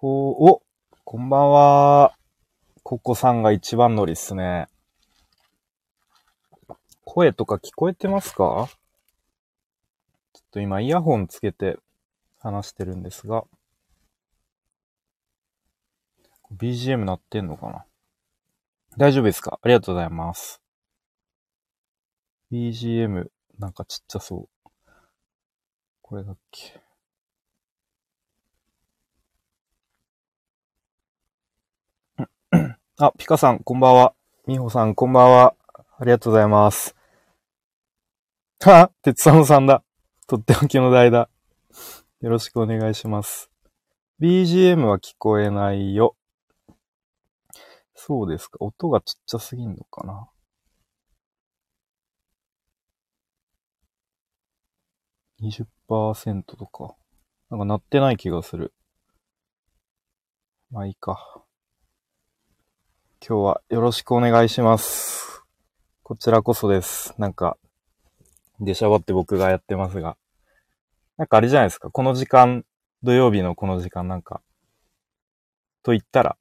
こう、おこんばんは。ココさんが一番乗りっすね。声とか聞こえてますか？ちょっと今イヤホンつけて話してるんですが。BGM 鳴ってんのかな？大丈夫ですか？ありがとうございます。BGM なんかちっちゃそう。これだっけ？あ、ピカさん、こんばんは。みほさん、こんばんは。ありがとうございます。は鉄佐野さんだ。とっておきの代だ。よろしくお願いします。BGM は聞こえないよ。そうですか。音がちっちゃすぎんのかな。20%とか。なんか鳴ってない気がする。まあいいか。今日はよろしくお願いします。こちらこそです。なんか、出しゃばって僕がやってますが。なんかあれじゃないですか。この時間、土曜日のこの時間なんか、と言ったら、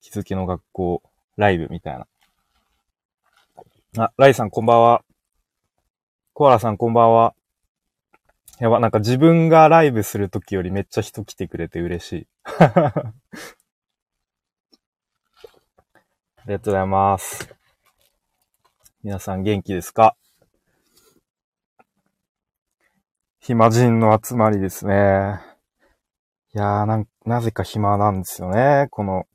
気づきの学校ライブみたいな。あ、ライさんこんばんは。コアラさんこんばんは。やば、なんか自分がライブするときよりめっちゃ人来てくれて嬉しい。ありがとうございます。皆さん元気ですか？暇人の集まりですね。いやーな、なぜか暇なんですよね。この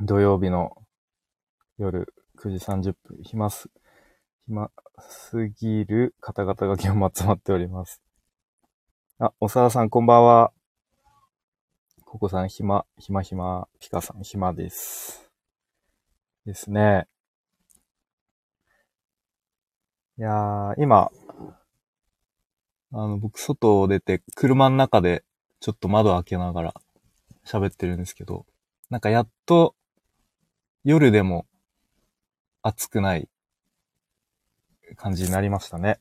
土曜日の夜9時30分。暇す、暇すぎる方々が今日も集まっております。あ、おさらさんこんばんは。ココさん暇、暇暇、ピカさん暇です。ですね。いやー、今、あの、僕外を出て車の中でちょっと窓開けながら喋ってるんですけど、なんかやっと夜でも暑くない感じになりましたね。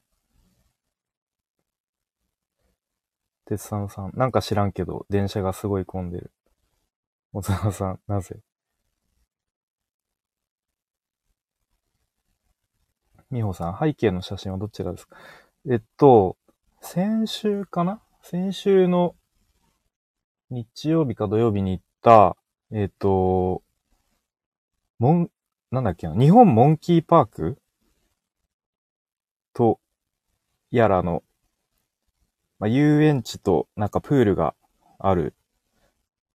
鉄さんさん、なんか知らんけど、電車がすごい混んでる。小沢さん、なぜ？みほさん、背景の写真はどちらですか？えっと、先週かな？先週の日曜日か土曜日に行った、えっと、モン、なんだっけな、日本モンキーパーク？と、やらの、まあ、遊園地となんかプールがある、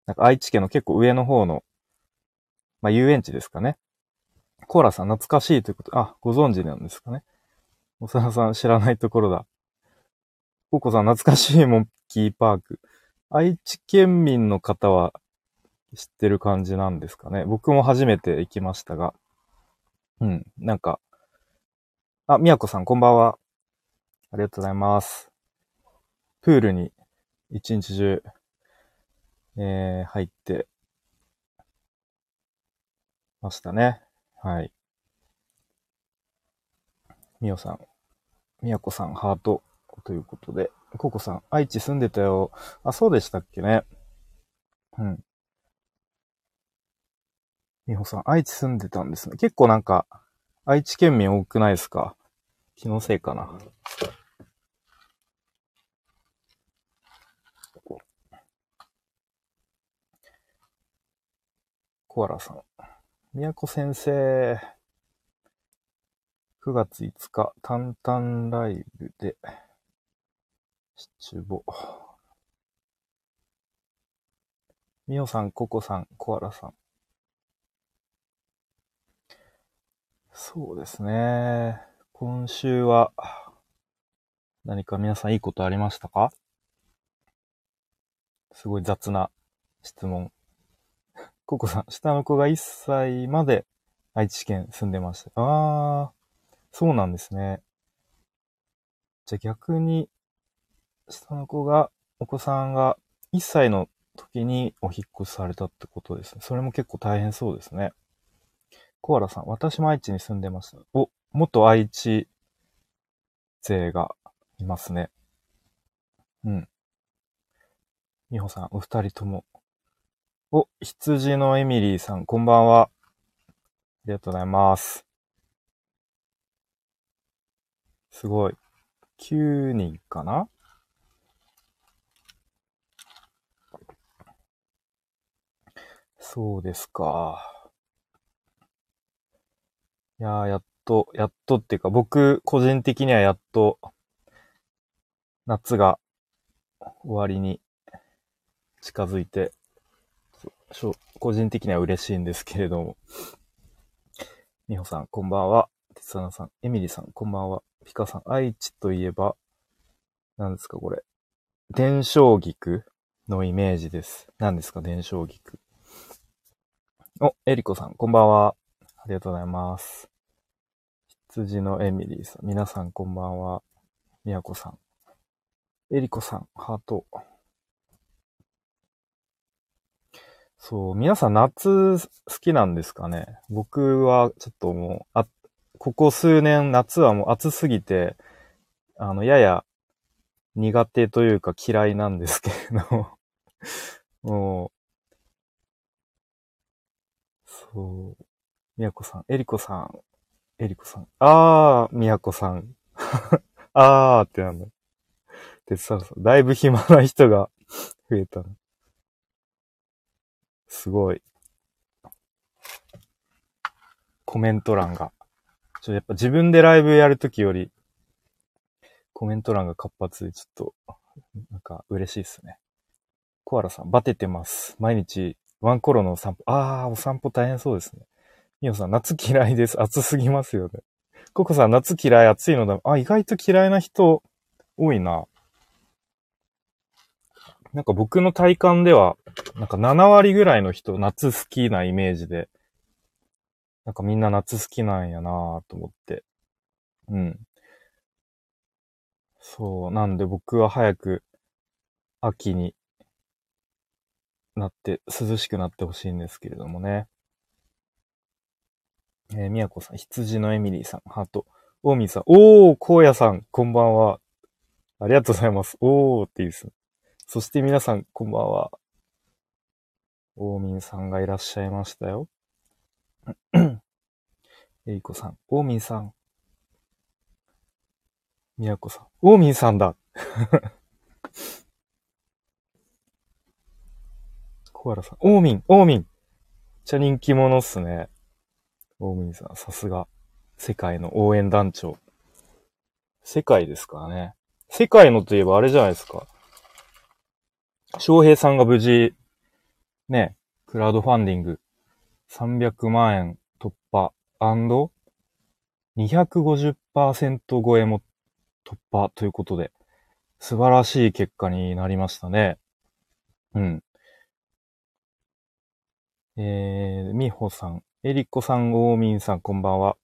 なんか愛知県の結構上の方の、まあ、遊園地ですかね？コーラさん懐かしいということ、あ、ご存知なんですかね。おさらさん知らないところだ。ココさん懐かしいモンキーパーク。愛知県民の方は知ってる感じなんですかね。僕も初めて行きましたが。うん、なんか。あ、みやこさんこんばんは。ありがとうございます。プールに一日中、えー、入ってましたね。はい。みおさん、みやこさん、ハートということで、ココさん、愛知住んでたよ。あ、そうでしたっけね。うん。みほさん、愛知住んでたんですね。結構なんか、愛知県民多くないですか？気のせいかな。コアラさん。宮古先生。9月5日、タンタンライブで、七五。みおさん、ココさん、コアラさん。そうですね。今週は、何か皆さんいいことありましたか？すごい雑な質問。ココさん、下の子が1歳まで愛知県住んでました。あー、そうなんですね。じゃあ逆に、下の子が、お子さんが1歳の時にお引っ越しされたってことですね。それも結構大変そうですね。コアラさん、私も愛知に住んでました。お、元愛知勢がいますね。うん。みほさん、お二人とも。お、羊のエミリーさん、こんばんは。ありがとうございます。すごい。9人かな？そうですか。いやー、やっと、やっとっていうか、僕、個人的にはやっと、夏が終わりに近づいて、個人的には嬉しいんですけれども。みほさん、こんばんは。鉄穴さん、エミリーさん、こんばんは。ピカさん、愛知といえば、何ですか、これ。伝承菊のイメージです。何ですか、伝承菊。お、エリコさん、こんばんは。ありがとうございます。羊のエミリーさん、皆さんこんばんは。みやこさん。エリコさん、ハート。そう、皆さん夏好きなんですかね？僕はちょっともう、あ、ここ数年夏はもう暑すぎて、あの、やや苦手というか嫌いなんですけれど もう、そう。みやこさん、えりこさん、えりこさん。あー、みやこさん。あーってなんだ。でさ、だいぶ暇な人が増えた。すごい。コメント欄が。ちょ、やっぱ自分でライブやるときより、コメント欄が活発でちょっと、なんか嬉しいっすね。コアラさん、バテてます。毎日ワンコロのお散歩。ああ、お散歩大変そうですね。みおさん、夏嫌いです。暑すぎますよね。ココさん、夏嫌い、暑いのだ。あ、意外と嫌いな人多いな。なんか僕の体感では、なんか7割ぐらいの人、夏好きなイメージで、なんかみんな夏好きなんやなぁと思って。うん。そう。なんで僕は早く秋になって、涼しくなってほしいんですけれどもね。えー、みやこさん、羊のエミリーさん、ハート。おーみーさん、おー、こうやさん、こんばんは。ありがとうございます。おーっていいです。そして皆さん、こんばんは。おーみんさんがいらっしゃいましたよ。えいこさん、おーみんさん。みやこさん、おーみんさんだ。コアラさん。オーミン、オーミン。めっちゃ人気者っすね。オーミンさん、さすが。世界の応援団長。世界ですからね。世界のといえばあれじゃないですか。翔平さんが無事、ね、クラウドファンディング300万円突破 &250% 超えも突破ということで、素晴らしい結果になりましたね。うん。えー、みほさん、えりこさん、おーみんさん、こんばんは。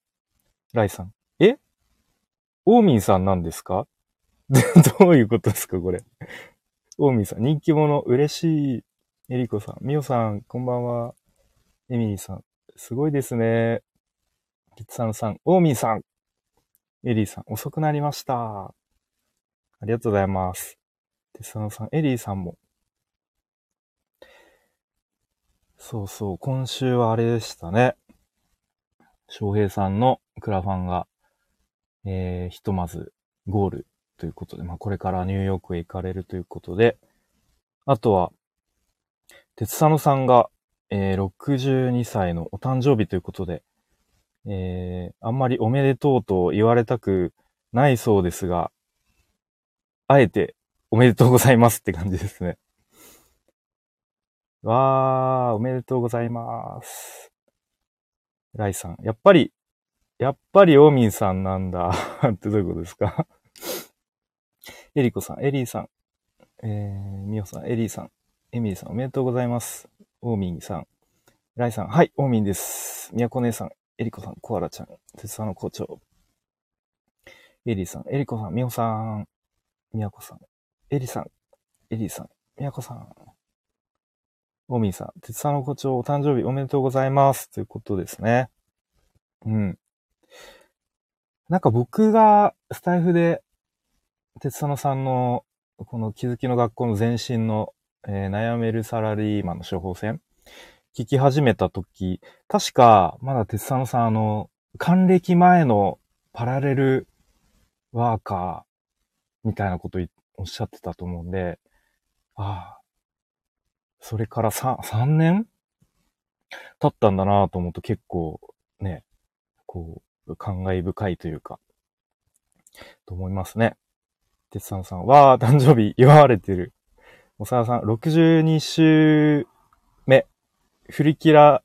らいさん。え？おーみんさんなんですか？どういうことですか、これ。おーみんさん、人気者、嬉しい。えりこさん、みおさん、こんばんは。えみりさん、すごいですね。きつさんさん、おーみんさん。エリーさん、遅くなりました。ありがとうございます。てさのさん、エリーさんも、そうそう、今週はあれでしたね。翔平さんのクラファンが、えー、ひとまずゴールということで、まあ、これからニューヨークへ行かれるということで、あとは、鉄佐野さんが、えー、62歳のお誕生日ということで、えー、あんまりおめでとうと言われたくないそうですが、あえておめでとうございますって感じですね。わー、おめでとうございます。ライさん。やっぱり、やっぱりオーミンさんなんだ ってどういうことですか？エリコさん、エリーさん、えー、ミオさん、エリーさん、エミリーさん、おめでとうございます。オーミンさん。ライさん、はい、オーミンです。ミヤコ姉さん、エリコさん、コアラちゃん、鉄佐の校長。エリーさん、エリコさん、ミオさん、ミヤコさん、エリさん、エリーさん、ミヤコさん。オミーさん、鉄さんの校長、お誕生日おめでとうございます。ということですね。うん。なんか僕がスタイフで、鉄佐野さんの、この気づきの学校の前身のえー悩めるサラリーマンの処方箋聞き始めたとき、確か、まだ鉄野さん、あの、還暦前のパラレルワーカーみたいなこといおっしゃってたと思うんで、ああ、それから3、3年経ったんだなと思うと結構ね、こう、感慨深いというか、と思いますね。鉄佐野さん、わあ、誕生日 祝われてる。おさらさん、62週目、振り切ら、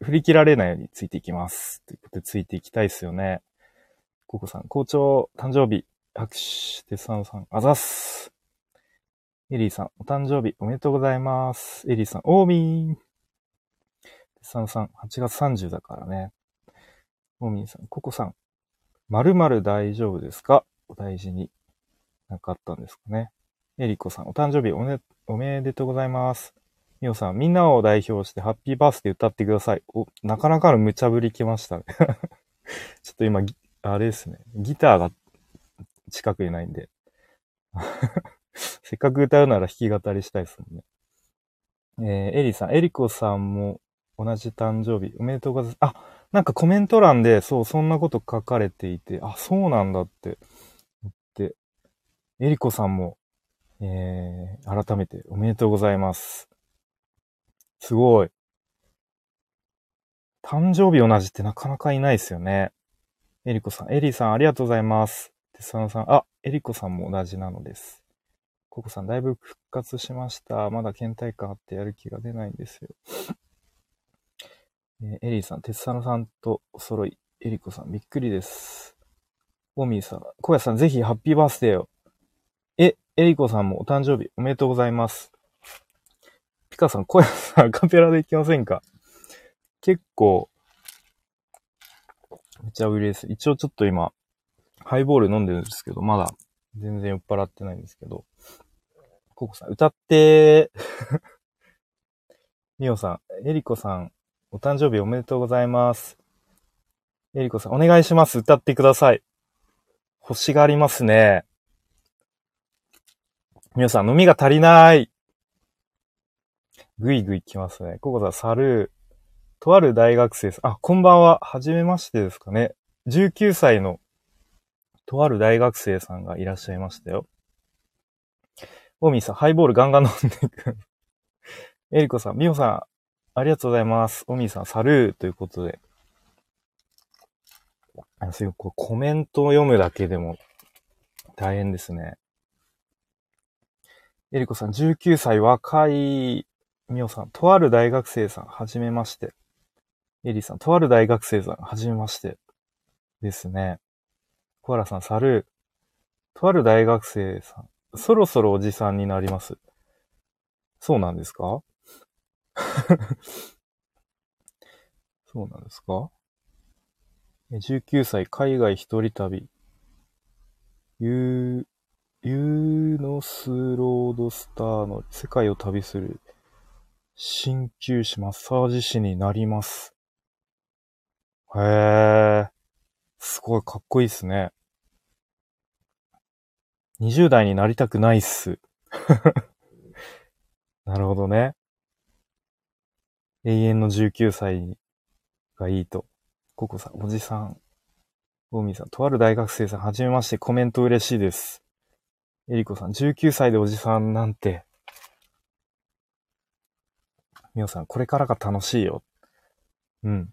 振り切られないようについていきます。ということで、ついていきたいですよね。ココさん、校長、誕生日、拍手、鉄佐野さん、あざっす。エリーさん、お誕生日おめでとうございます。エリーさん、オーミー。鉄佐野さん、8月30だからね。オーミーさん、ココさん、〇〇大丈夫ですか？お大事に。なかったんですかね。エリコさん、お誕生日おめおめでとうございます。ミオさん、みんなを代表してハッピーバースデー歌ってください。お、なかなかの無茶ぶり来ましたね。ちょっと今、あれですね。ギターが近くにないんで。せっかく歌うなら弾き語りしたいですもんね。えーエリさん、エリコさんも同じ誕生日おめでとうございます。あ、なんかコメント欄で、そう、そんなこと書かれていて、あ、そうなんだって、エリコさんも、えー、改めておめでとうございます。すごい。誕生日同じってなかなかいないですよね。エリコさん、エリーさんありがとうございます。テスサノさん、あ、エリコさんも同じなのです。ココさん、だいぶ復活しました。まだ倦怠感あってやる気が出ないんですよ。えーエリーさん、テスサノさんとお揃い。エリコさん、びっくりです。オミーさん、小屋さん、ぜひハッピーバースデーを。え、エリコさんもお誕生日おめでとうございます。ピカさん、小屋さん、カペラでいきませんか？結構、めちゃ売りです。一応ちょっと今、ハイボール飲んでるんですけど、まだ全然酔っ払ってないんですけど。ココさん、歌って、ミオさん、エリコさん、お誕生日おめでとうございます。エリコさん、お願いします。歌ってください。欲しがりますね。ミオさん、飲みが足りない。ぐいぐい来ますね。ココさん、サルー。とある大学生さん、あ、こんばんは。はじめましてですかね。19歳のとある大学生さんがいらっしゃいましたよ。オミーさん、ハイボールガンガン飲んでいく。エリコさん、ミオさん、ありがとうございます。オミーさん、サルーということで。あそういこうコメントを読むだけでも大変ですね。エリコさん、19歳若い、ミオさん、とある大学生さん、はじめまして。エリさん、とある大学生さん、はじめまして。ですね。コアラさん、サルー。とある大学生さん、そろそろおじさんになります。そうなんですか？そうなんですか？19歳、海外一人旅。ユーノスロードスターの世界を旅する鍼灸師、マッサージ師になります。へえ、すごいかっこいいっすね。20代になりたくないっす。なるほどね。永遠の19歳がいいと。ココさん、おじさん、オーミーさん、とある大学生さん、はじめまして、コメント嬉しいです。エリコさん、19歳でおじさんなんて。ミオさん、これからが楽しいよ。うん。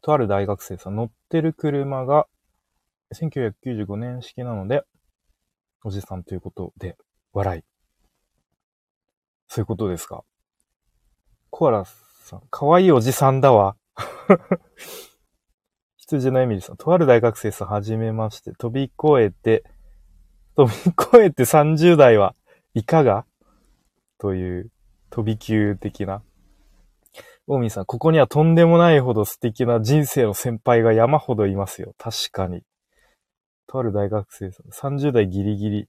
とある大学生さん、乗ってる車が1995年式なので、おじさんということで、笑い。そういうことですか？コアラさん、かわいいおじさんだわ。羊のエミリーさん、とある大学生さん、はじめまして、飛び越えて、飛び越えて30代はいかが？という、飛び級的な。オーミーさん、ここにはとんでもないほど素敵な人生の先輩が山ほどいますよ。確かに。とある大学生さん、30代ギリギリ。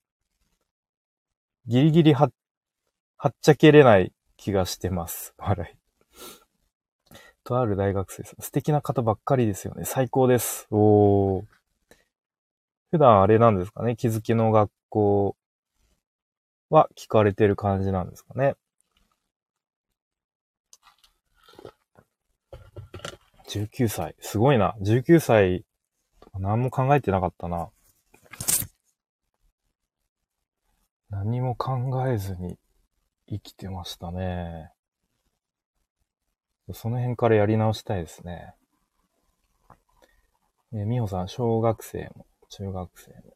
ギリギリは、はっちゃけれない気がしてます。笑い。とある大学生さん、素敵な方ばっかりですよね。最高です。おー。普段あれなんですかね？気づきの学校は聞かれてる感じなんですかね？19歳。すごいな。19歳とか何も考えてなかったな。何も考えずに生きてましたね。その辺からやり直したいですね。えー、美穂さん、小学生も、中学生も。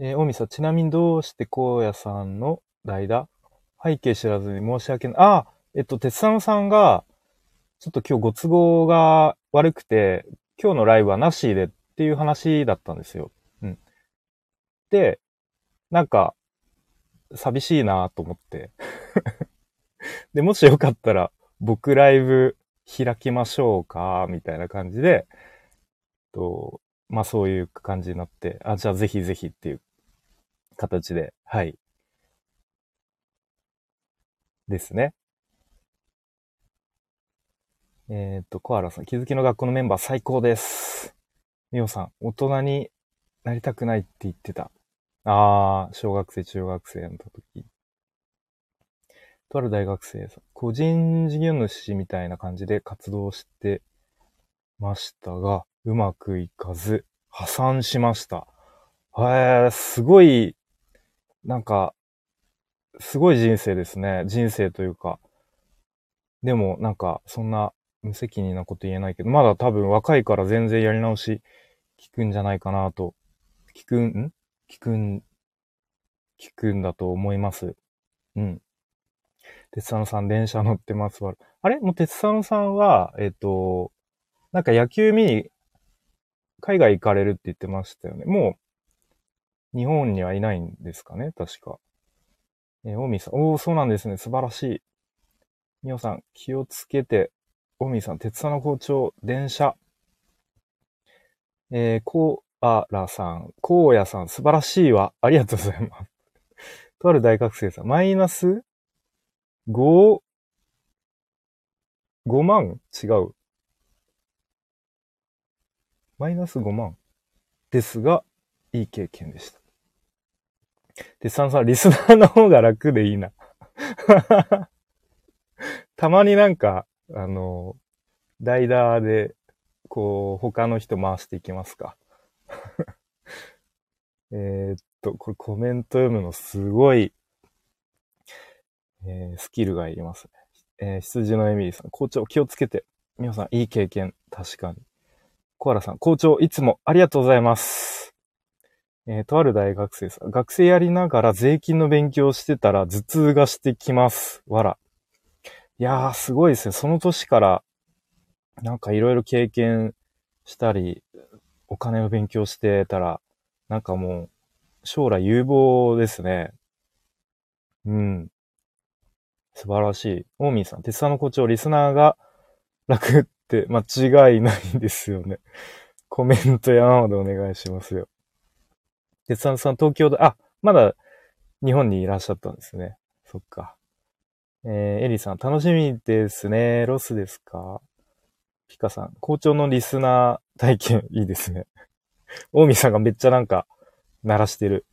えー、大見さん、ちなみにどうして荒野さんの代打？背景知らずに申し訳ない。あ、えっと、鉄佐野さんが、ちょっと今日ご都合が悪くて、今日のライブはなしでっていう話だったんですよ。うん。で、なんか、寂しいなと思って で、もしよかったら、僕ライブ開きましょうか、みたいな感じで、と、まあそういう感じになって、あ、じゃあぜひぜひっていう形で、はい、ですね。えっ、ー、と、コアラさん、気づきの学校のメンバー最高です。ミオさん、大人になりたくないって言ってた。ああ、小学生、中学生の時。とある大学生さん、個人事業主みたいな感じで活動してましたが、うまくいかず、破産しました。へえ、すごい、なんか、すごい人生ですね。人生というか。でも、なんか、そんな無責任なこと言えないけど、まだ多分若いから全然やり直し聞くんじゃないかなと。聞くん、ん？聞くん、聞くんだと思います。うん。鉄佐野さん、電車乗ってますわ。あれ？もう鉄佐野さんは、えっ、ー、と、なんか野球見に、海外行かれるって言ってましたよね。もう、日本にはいないんですかね？確か。えー、オミさん。おー、そうなんですね。素晴らしい。みおさん、気をつけて。オミさん、鉄佐の校長、電車。えー、コーアラさん、コーヤさん、素晴らしいわ。ありがとうございます。とある大学生さん、マイナス ?5、5万？違う。マイナス5万？ですが、いい経験でした。で、さんさん、リスナーの方が楽でいいな。たまになんか、あの、代打で、こう、他の人回していきますか。えっと、これコメント読むのすごい、えー、スキルがいりますね。えー、羊のエミリーさん、校長気をつけて。皆さん、いい経験。確かに。コアラさん、校長いつもありがとうございます。えー、とある大学生さん。学生やりながら税金の勉強してたら頭痛がしてきます。わら。いやー、すごいですね。その年から、なんかいろいろ経験したり、お金を勉強してたら、なんかもう、将来有望ですね。うん。素晴らしい。オーミーさん、鉄佐の校長、リスナーが楽って間違いないんですよね。コメント山までお願いしますよ。鉄さんさん、東京で、あ、まだ日本にいらっしゃったんですね。そっか。えー、エリさん、楽しみですね。ロスですか？ピカさん、校長のリスナー体験いいですね。大見さんがめっちゃなんか、鳴らしてる。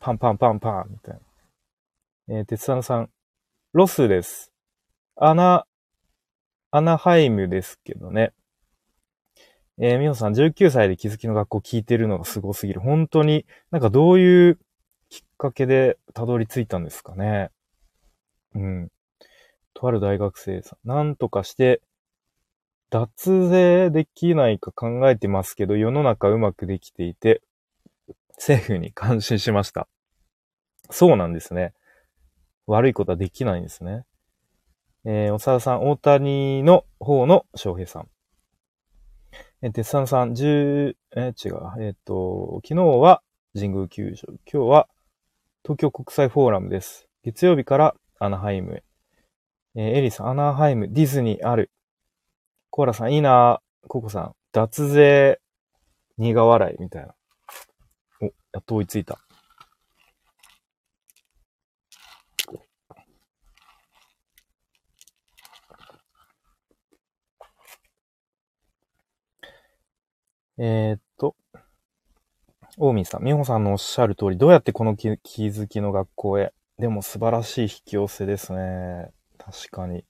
パンパンパンパンみたいな。えー、鉄さんさん、ロスです。アナ、アナハイムですけどね。えー、みほさん、19歳でキズキノ學校聞いてるのがすごすぎる。本当に、なんかどういうきっかけでたどり着いたんですかね。うん。とある大学生さん、なんとかして、脱税できないか考えてますけど、世の中うまくできていて、政府に感心しました。そうなんですね。悪いことはできないんですね。えー、おさださん、大谷の方の翔平さん。えー、鉄さんさん、十、え、違う。えっ、ー、と、昨日は神宮球場。今日は東京国際フォーラムです。月曜日からアナハイムへ。えー、エリさん、アナハイム、ディズニーある。コーラさん、いいなココさん、脱税、苦笑い、みたいな。お、やっと追いついた。えー、っと、大見さん、美穂さんのおっしゃる通り、どうやってこの気づきの学校へ？でも素晴らしい引き寄せですね。確かに。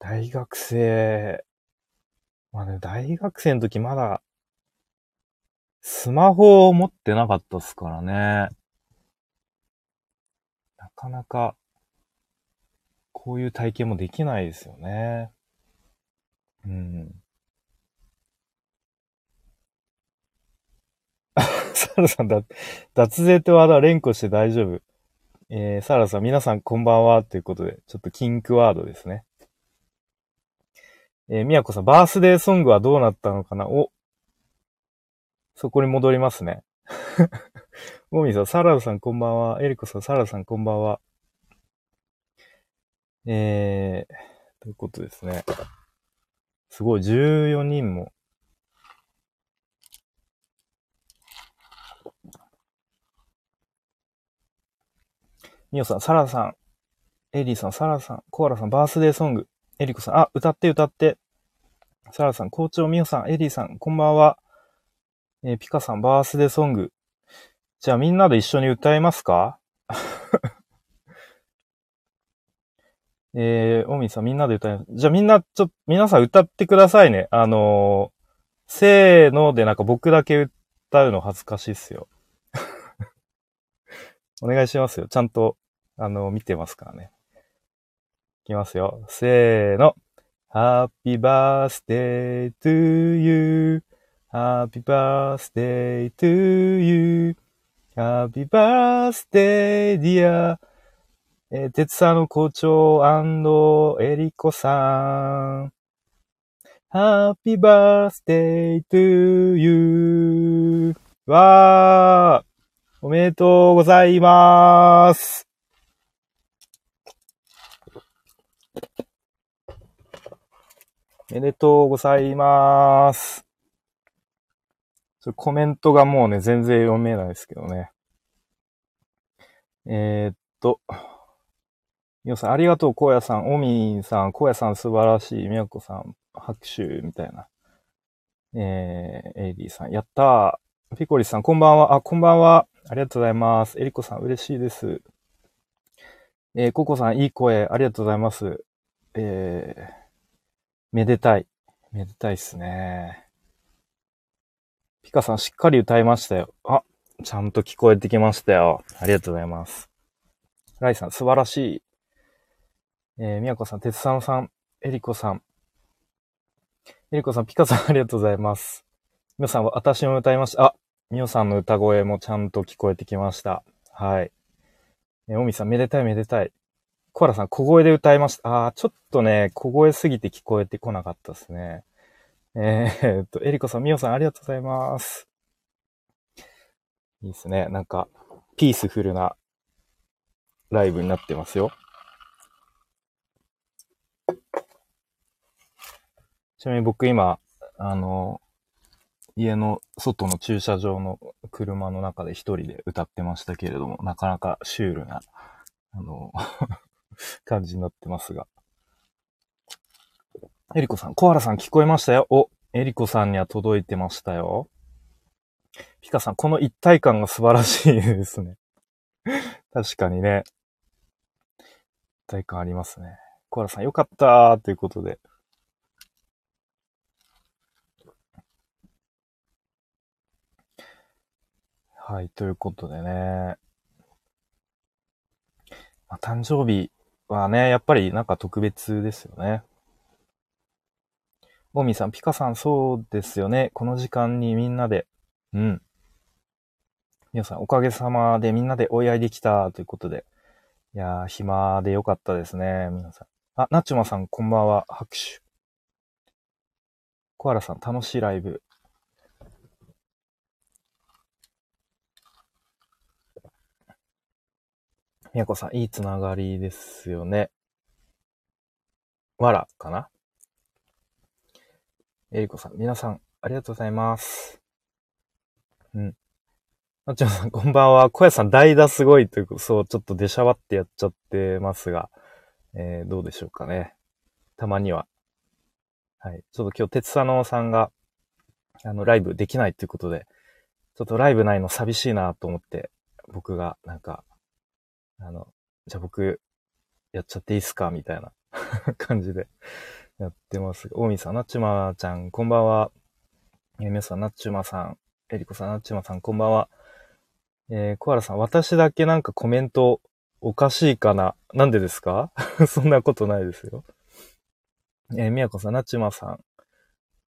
大学生、まあね、大学生の時まだ、スマホを持ってなかったっすからね。なかなか、こういう体験もできないですよね。うん。サラさんだ、脱税ってワードは連呼して大丈夫。えー、サラさん、皆さんこんばんは。ということで、ちょっとキンクワードですね。えー、みやこさん、バースデーソングはどうなったのかな？お、そこに戻りますね。もみさん、サラダさんこんばんは。エリコさん、サラダさんこんばんは。えー、ということですね。すごい、14人も。ミオさん、サラダさん、エリーさん、サラダさん、コアラさん、バースデーソング。エリコさん、あ、歌って歌って。サラさん、校長ミオさん、エリーさん、こんばんは。えー、ピカさん、バースデーソング。じゃあみんなで一緒に歌いますか？えー、オミさん、みんなで歌います。じゃあみんな、ちょ、皆さん歌ってくださいね。あのー、せーのでなんか僕だけ歌うの恥ずかしいっすよ。お願いしますよ。ちゃんと、あのー、見てますからね。きますよ。せーの。Happy birthday to you.Happy birthday to you.Happy birthday dear. えー、鉄佐の校長エリコさん。Happy birthday to you. わーおめでとうございます。めでとうございます。コメントがもうね、全然読めないですけどね。えー、っと、みおさん、ありがとう、荒野さん。おみんさん、荒野さん素晴らしい。みやこさん、拍手、みたいな。えー、エイリーさん、やったー。ピコリさん、こんばんは。あ、こんばんは。ありがとうございます。エリコさん、嬉しいです。えー、ココさん、いい声、ありがとうございます。えー、めでたい。めでたいっすね。ピカさんしっかり歌いましたよ。あ、ちゃんと聞こえてきましたよ。ありがとうございます。ライさん素晴らしい。えー、みやこさん、てつさんさん、えりこさん。えりこさん、ピカさんありがとうございます。みおさんは私も歌いました。あ、みおさんの歌声もちゃんと聞こえてきました。はい。えー、おみさん、めでたいめでたい。コアラさん、小声で歌いました。ああ、ちょっとね、小声すぎて聞こえてこなかったですね。えー、っと、エリコさん、ミオさん、ありがとうございます。いいですね。なんか、ピースフルなライブになってますよ。ちなみに僕今、あの、家の外の駐車場の車の中で一人で歌ってましたけれども、なかなかシュールな、あの感じになってますが。エリコさん、コアラさん聞こえましたよ。お、エリコさんには届いてましたよ。ピカさん、この一体感が素晴らしいですね。確かにね。一体感ありますね。コアラさん、よかったーということで。はい、ということでね。まあ、誕生日はね、やっぱりなんか特別ですよね。オミさん、ピカさん、そうですよね。この時間にみんなで、うん。皆さん、おかげさまでみんなでお祝いできたということで。いやー、暇でよかったですね、皆さん。あ、ナチュマさん、こんばんは。拍手。コアラさん、楽しいライブ。みやこさん、いいつながりですよね。わらかな？えりこさん、皆さん、ありがとうございます。うん。なっちゃんさん、こんばんは。小屋さん、代打すごいという、そう、ちょっと出しゃばってやっちゃってますが、えー、どうでしょうかね。たまには。はい。ちょっと今日、鉄佐野さんが、あの、ライブできないっていうことで、ちょっとライブないの寂しいなと思って、僕が、なんか、あの、じゃあ僕、やっちゃっていいっすか？みたいな 感じでやってます。大見さん、なっちまちゃん、こんばんは。えー、皆さん、なっちまさん、えりこさん、なっちまさん、こんばんは。えー、コアラさん、私だけなんかコメントおかしいかな？なんでですか？そんなことないですよ。えー、みやこさん、なっちまさん、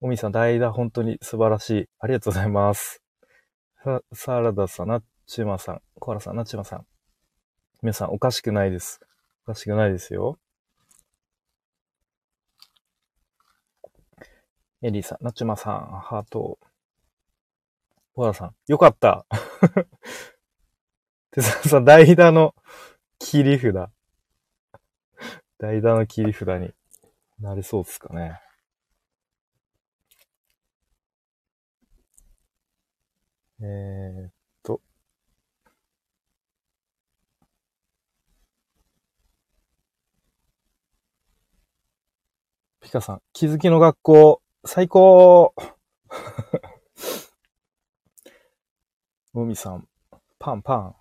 おみさん、代打本当に素晴らしい。ありがとうございます。さ、サラダさん、なっちまさん、コアラさん、なっちまさん。皆さん、おかしくないです。おかしくないですよ。エリーさん、なっちまさん、ハート。コアラさん、よかった。てささ、代打の切り札。代打の切り札になりそうですかね。えー、っと。ピカさん、気づきの学校、最高 おみさん、パンパン。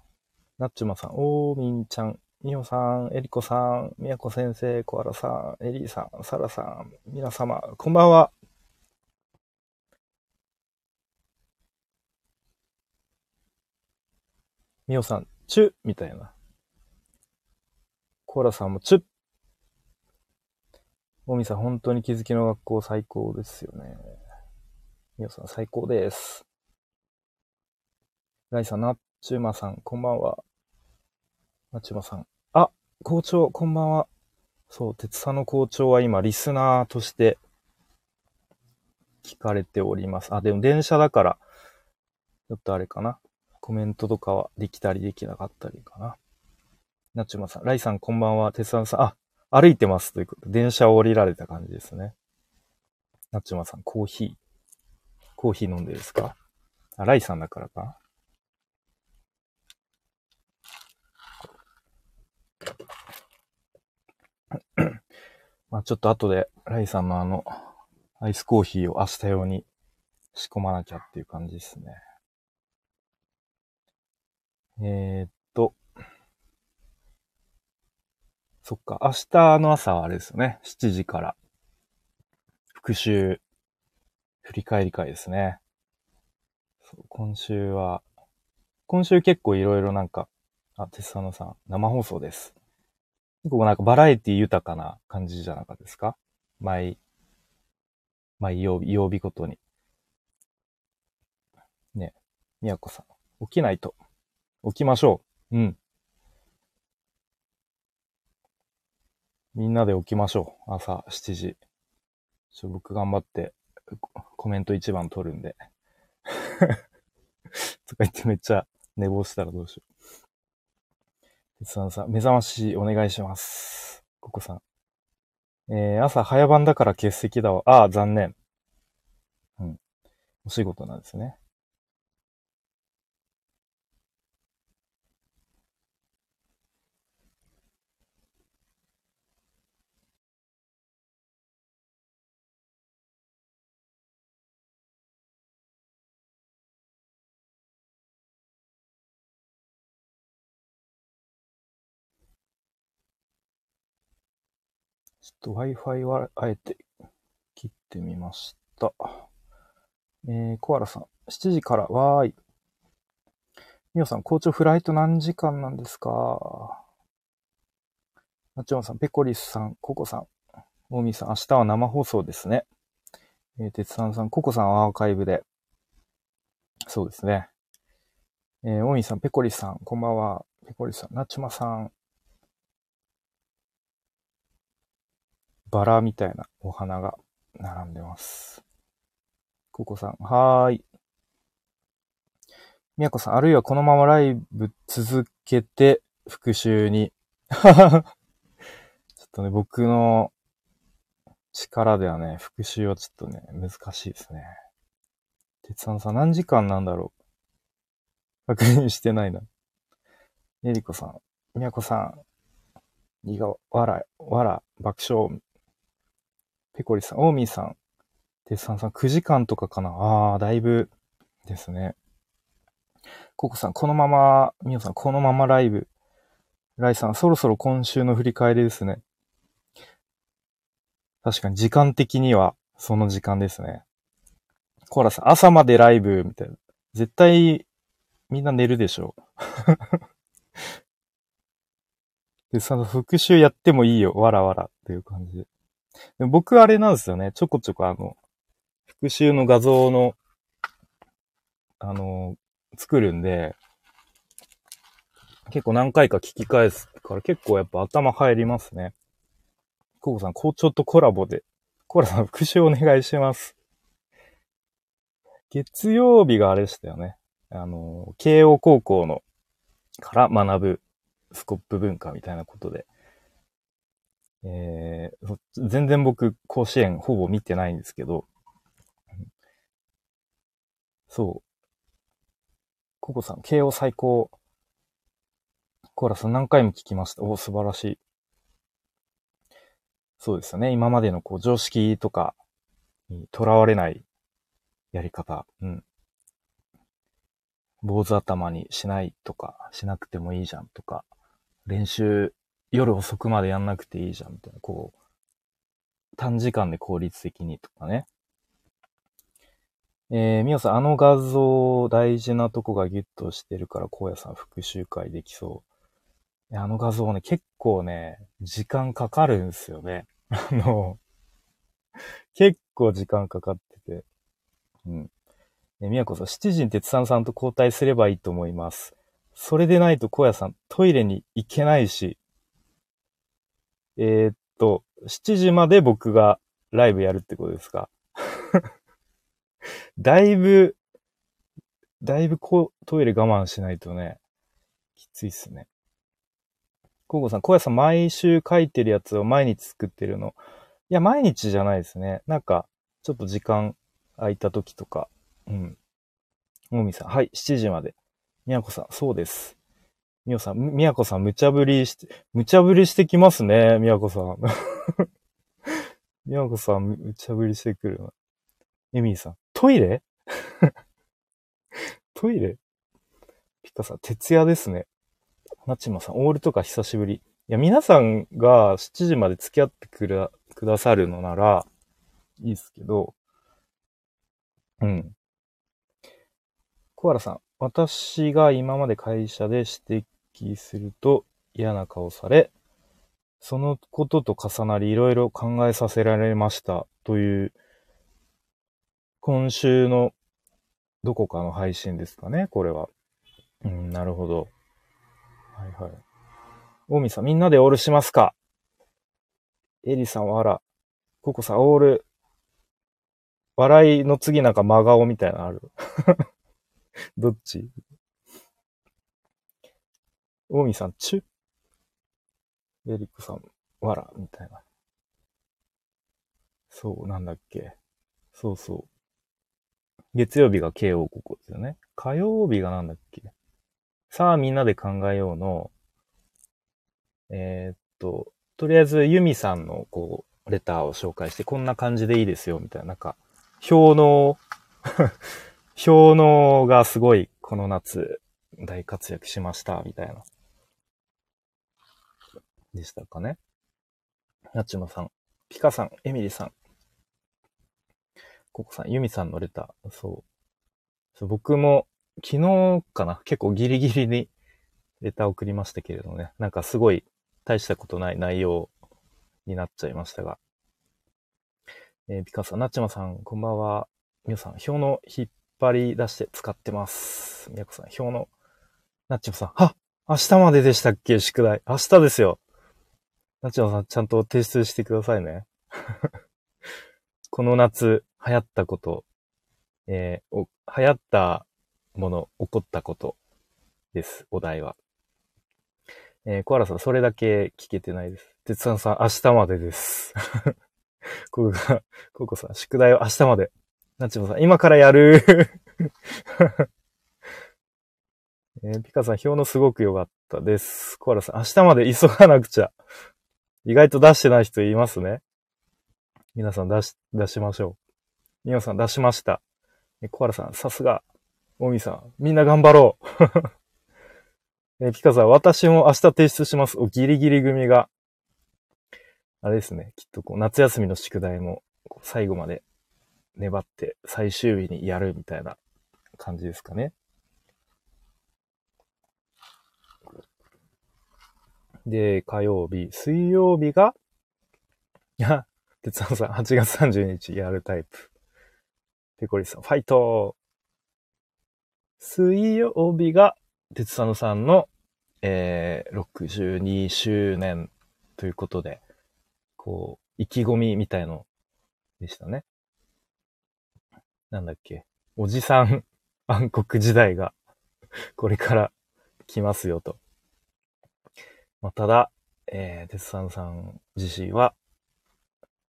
なっちゅまさん、おーみんちゃん、みおさん、えりこさん、みやこ先生、コアラさん、エリーさん、サラさん、皆様、こんばんは。みおさん、チュみたいな。コーラさんもチュもみさん、本当に気づきの学校最高ですよね。みおさん、最高です。ライさん、なっちゅうまさん、こんばんは。なっちゅうまさん。あ、校長、こんばんは。そう、鉄佐の校長は今、リスナーとして聞かれております。あ、でも電車だから、ちょっとあれかな。コメントとかはできたりできなかったりかな。なっちゅまさん、ライさんこんばんは、鉄さんさん、あ、歩いてますということで、電車を降りられた感じですね。なっちまさん、コーヒー。コーヒー飲んでですか？あ、ライさんだからか まあちょっと後で、ライさんのあの、アイスコーヒーを明日用に仕込まなきゃっていう感じですね。えー、と、そっか、明日の朝はあれですよね。7時から。復習、振り返り会ですね。今週は、今週結構いろいろなんか、あ、テスサノさん、生放送です。結構なんかバラエティ豊かな感じじゃなかったですか？毎、毎曜日、曜日ごとに。ね、みやこさん、起きないと。起きましょう。うん。みんなで起きましょう。朝7時。ちょ僕頑張ってコメント一番取るんで。とか言ってめっちゃ寝坊したらどうしよう。鉄さんさん、目覚ましお願いします。ここさん。えー、朝早番だから欠席だわ。ああ、残念。うん。お仕事なんですね。と Wi-Fi はあえて切ってみました。えー、コアラさん、7時から、わーい。ミオさん、校長フライト何時間なんですか？なっちょんさん、ペコリスさん、ココさん、オーミさん、明日は生放送ですね。えー、鉄さんさん、ココさんアーカイブで。そうですね。えー、オーミさん、ペコリスさん、こんばんは。ペコリスさん、なっちまさん、バラみたいなお花が並んでます。ココさん、はーい。みやこさん、あるいはこのままライブ続けて復習に。ちょっとね、僕の力ではね、復習はちょっとね、難しいですね。鉄さんさん、何時間なんだろう確認してないな。えりこさん、みやこさん、にが、わら、わら、爆笑、ペコリさん、オーミーさん、で、さんさん9時間とかかな？ああ、だいぶですね。ココさん、このまま、ミオさん、このままライブ。ライさん、そろそろ今週の振り返りですね。確かに時間的にはその時間ですね。コーラさん、朝までライブ、みたいな。絶対、みんな寝るでしょう。で、その復習やってもいいよ、わらわらっていう感じで。で僕あれなんですよね、ちょこちょこあの、復習の画像の、あの、作るんで、結構何回か聞き返すから結構やっぱ頭入りますね。ココさん、校長とコラボで。コーラさん、復習お願いします。月曜日があれでしたよね。あの、慶応高校のから学ぶスコップ文化みたいなことで。えー、全然僕、甲子園ほぼ見てないんですけど、そう。ココさん、慶応最高。コーラさん何回も聞きました。お素晴らしい。そうですよね。今までのこう常識とかにとらわれないやり方。うん。坊主頭にしないとか、しなくてもいいじゃんとか、練習夜遅くまでやんなくていいじゃんみたいな、こう、短時間で効率的にとかね。えー、みおさん、あの画像大事なとこがギュッとしてるから、荒野さん復習会できそう。あの画像ね、結構ね、時間かかるんすよね。あの、結構時間かかってて。うん。え、みやこさん、七時に鉄さんさんと交代すればいいと思います。それでないと荒野さん、トイレに行けないし。えー、っと、7時まで僕がライブやるってことですか？だいぶ、だいぶこう、トイレ我慢しないとね、きついっすね。コウゴさん、小屋さん毎週書いてるやつを毎日作ってるの？いや、毎日じゃないですね。なんか、ちょっと時間空いた時とか。うん。もみさん、はい、7時まで。みやこさん、そうです。みおさん、みやこさん、無茶ぶりして、無茶ぶりしてきますね、みやこさん。みやこさん、無茶ぶりしてくるな。エミーさん、トイレ？トイレ？ピカさん、徹夜ですね。なちまさん、オールとか久しぶり。いや、皆さんが7時まで付き合ってくら、くださるのなら、いいですけど、うん。コアラさん、私が今まで会社で指摘すると嫌な顔され、そのことと重なりいろいろ考えさせられましたという、今週のどこかの配信ですかね、これは。うん、なるほど。はいはい。大見さん、みんなでオールしますか？エリさんはあら、ココさん、オール、笑いの次なんか真顔みたいなのある？どっち？大見さん、チュエリックさん、わら、みたいな。そう、なんだっけ。そうそう。月曜日が慶応ここですよね。火曜日がなんだっけ。さあみんなで考えようの、えー、っと、とりあえずユミさんのこう、レターを紹介して、こんな感じでいいですよ、みたいな、なんか、表の 表のがすごい、この夏、大活躍しました、みたいな。でしたかね。なちまさん、ピカさん、エミリさん、ココさん、ユミさんのレター、そう。そう僕も昨日かな結構ギリギリにレター送りましたけれどね。なんかすごい大したことない内容になっちゃいましたが。えー、ピカさん、なっちまさん、こんばんは。みよさん、表の引っ張り出して使ってます。みやこさん、表の、なっちまさん、は明日まででしたっけ？宿題。明日ですよ。なちまさん、ちゃんと提出してくださいね。この夏、流行ったこと、えー、流行ったもの、起こったことです、お題は。えー、コアラさん、それだけ聞けてないです。鉄さんさん、明日までです。ここが、ココさん、宿題は明日まで。なちもさん、今からやる えー、ピカさん、表のすごく良かったです。コアラさん、明日まで急がなくちゃ。意外と出してない人いますね。皆さん出し、出しましょうみおさん出しました。え、コアラさん、さすが。おみさん、みんな頑張ろう。え、ピカさん、私も明日提出します。お、ギリギリ組が。あれですね。きっとこう、夏休みの宿題も、最後まで粘って最終日にやるみたいな感じですかね。で、火曜日、水曜日が、いや、鉄腕さん、8月30日やるタイプ。ペコリさん、ファイト水曜日が、鉄佐野さんの、えー、62周年ということで、こう、意気込みみたいのでしたね。なんだっけ。おじさん暗黒時代がこれから来ますよと。まあ、ただ、えー、鉄さんさん自身は、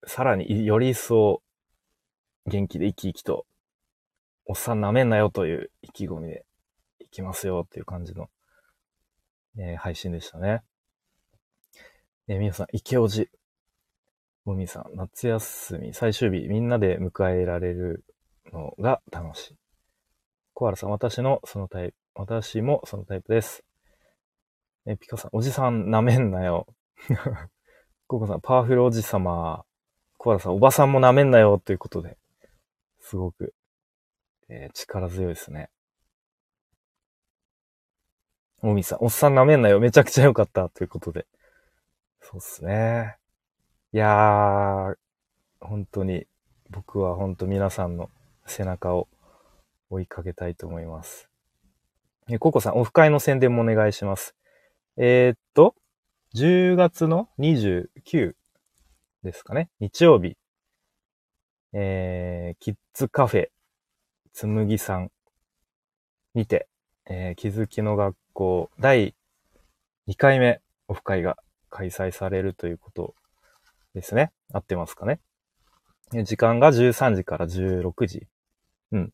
さらにより一層元気で生き生きと、おっさん舐めんなよという意気込みで行きますよっていう感じの、えー、配信でしたね。えー、皆さん、池おじ。もみさん、夏休み最終日みんなで迎えられるのが楽しい。コアラさん、私のそのタイプ、私もそのタイプです。え、ピカさん、おじさん舐めんなよ。ココさん、パワフルおじさま。コアラさん、おばさんも舐めんなよということで、すごく、えー、力強いですね。もみさん、おっさん舐めんなよ。めちゃくちゃ良かったということで。そうっすね。いやー、本当に、僕は本当皆さんの背中を追いかけたいと思います。え、ココさん、オフ会の宣伝もお願いします。えー、っと、10月の29ですかね。日曜日。えー、キッズカフェ、つむぎさんにて、えー、気づきの学校第2回目オフ会が開催されるということですね。合ってますかね。時間が13時から16時。うん。